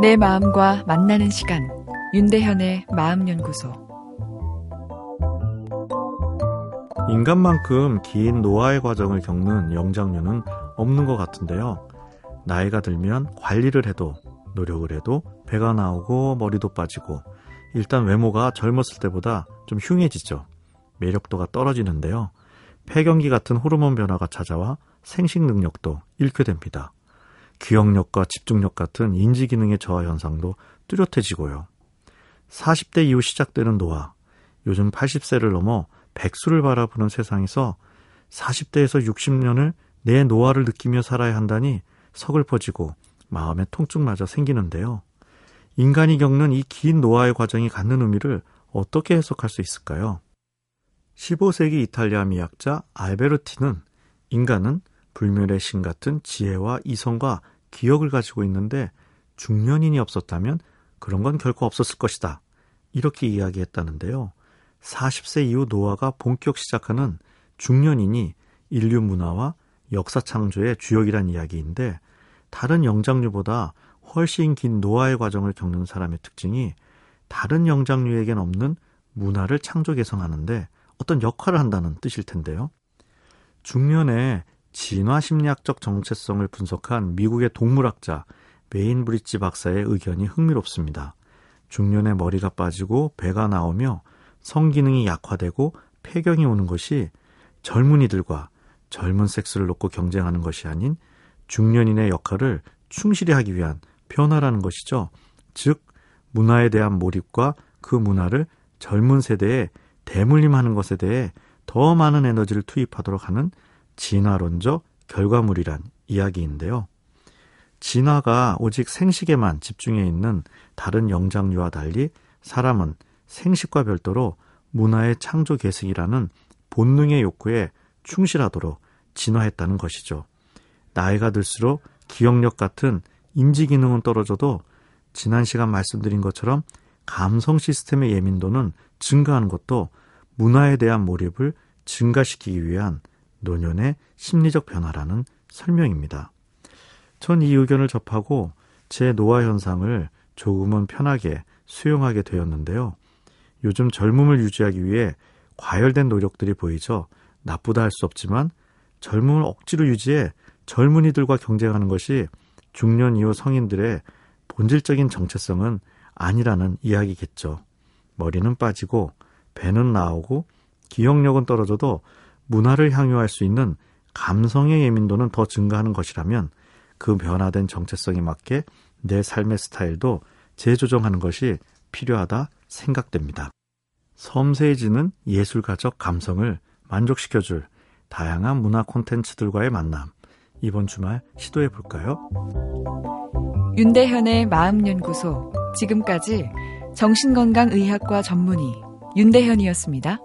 내 마음과 만나는 시간 윤대현의 마음연구소 인간만큼 긴 노화의 과정을 겪는 영장류는 없는 것 같은데요. 나이가 들면 관리를 해도 노력을 해도 배가 나오고 머리도 빠지고 일단 외모가 젊었을 때보다 좀 흉해지죠. 매력도가 떨어지는데요. 폐경기 같은 호르몬 변화가 찾아와 생식 능력도 잃게 됩니다. 기억력과 집중력 같은 인지 기능의 저하 현상도 뚜렷해지고요. 40대 이후 시작되는 노화, 요즘 80세를 넘어 백수를 바라보는 세상에서 40대에서 60년을 내 노화를 느끼며 살아야 한다니 서글퍼지고 마음의 통증마저 생기는데요. 인간이 겪는 이 긴 노화의 과정이 갖는 의미를 어떻게 해석할 수 있을까요? 15세기 이탈리아 미학자 알베르티는 인간은 불멸의 신 같은 지혜와 이성과 기억을 가지고 있는데 중년인이 없었다면 그런 건 결코 없었을 것이다. 이렇게 이야기했다는데요. 40세 이후 노화가 본격 시작하는 중년인이 인류 문화와 역사 창조의 주역이란 이야기인데 다른 영장류보다 훨씬 긴 노화의 과정을 겪는 사람의 특징이 다른 영장류에겐 없는 문화를 창조 개성하는데 어떤 역할을 한다는 뜻일 텐데요. 중년에 진화 심리학적 정체성을 분석한 미국의 동물학자 메인 브리지 박사의 의견이 흥미롭습니다. 중년에 머리가 빠지고 배가 나오며 성기능이 약화되고 폐경이 오는 것이 젊은이들과 젊은 섹스를 놓고 경쟁하는 것이 아닌 중년인의 역할을 충실히 하기 위한 변화라는 것이죠. 즉, 문화에 대한 몰입과 그 문화를 젊은 세대에 대물림하는 것에 대해 더 많은 에너지를 투입하도록 하는 진화론적 결과물이란 이야기인데요. 진화가 오직 생식에만 집중해 있는 다른 영장류와 달리 사람은 생식과 별도로 문화의 창조 계승이라는 본능의 욕구에 충실하도록 진화했다는 것이죠. 나이가 들수록 기억력 같은 인지 기능은 떨어져도 지난 시간 말씀드린 것처럼 감성 시스템의 예민도는 증가하는 것도 문화에 대한 몰입을 증가시키기 위한 노년의 심리적 변화라는 설명입니다. 전 이 의견을 접하고 제 노화 현상을 조금은 편하게 수용하게 되었는데요. 요즘 젊음을 유지하기 위해 과열된 노력들이 보이죠. 나쁘다 할 수 없지만 젊음을 억지로 유지해 젊은이들과 경쟁하는 것이 중년 이후 성인들의 본질적인 정체성은 아니라는 이야기겠죠. 머리는 빠지고 배는 나오고 기억력은 떨어져도 문화를 향유할 수 있는 감성의 예민도는 더 증가하는 것이라면 그 변화된 정체성에 맞게 내 삶의 스타일도 재조정하는 것이 필요하다 생각됩니다. 섬세해지는 예술가적 감성을 만족시켜줄 다양한 문화 콘텐츠들과의 만남. 이번 주말 시도해 볼까요? 윤대현의 마음연구소. 지금까지 정신건강의학과 전문의 윤대현이었습니다.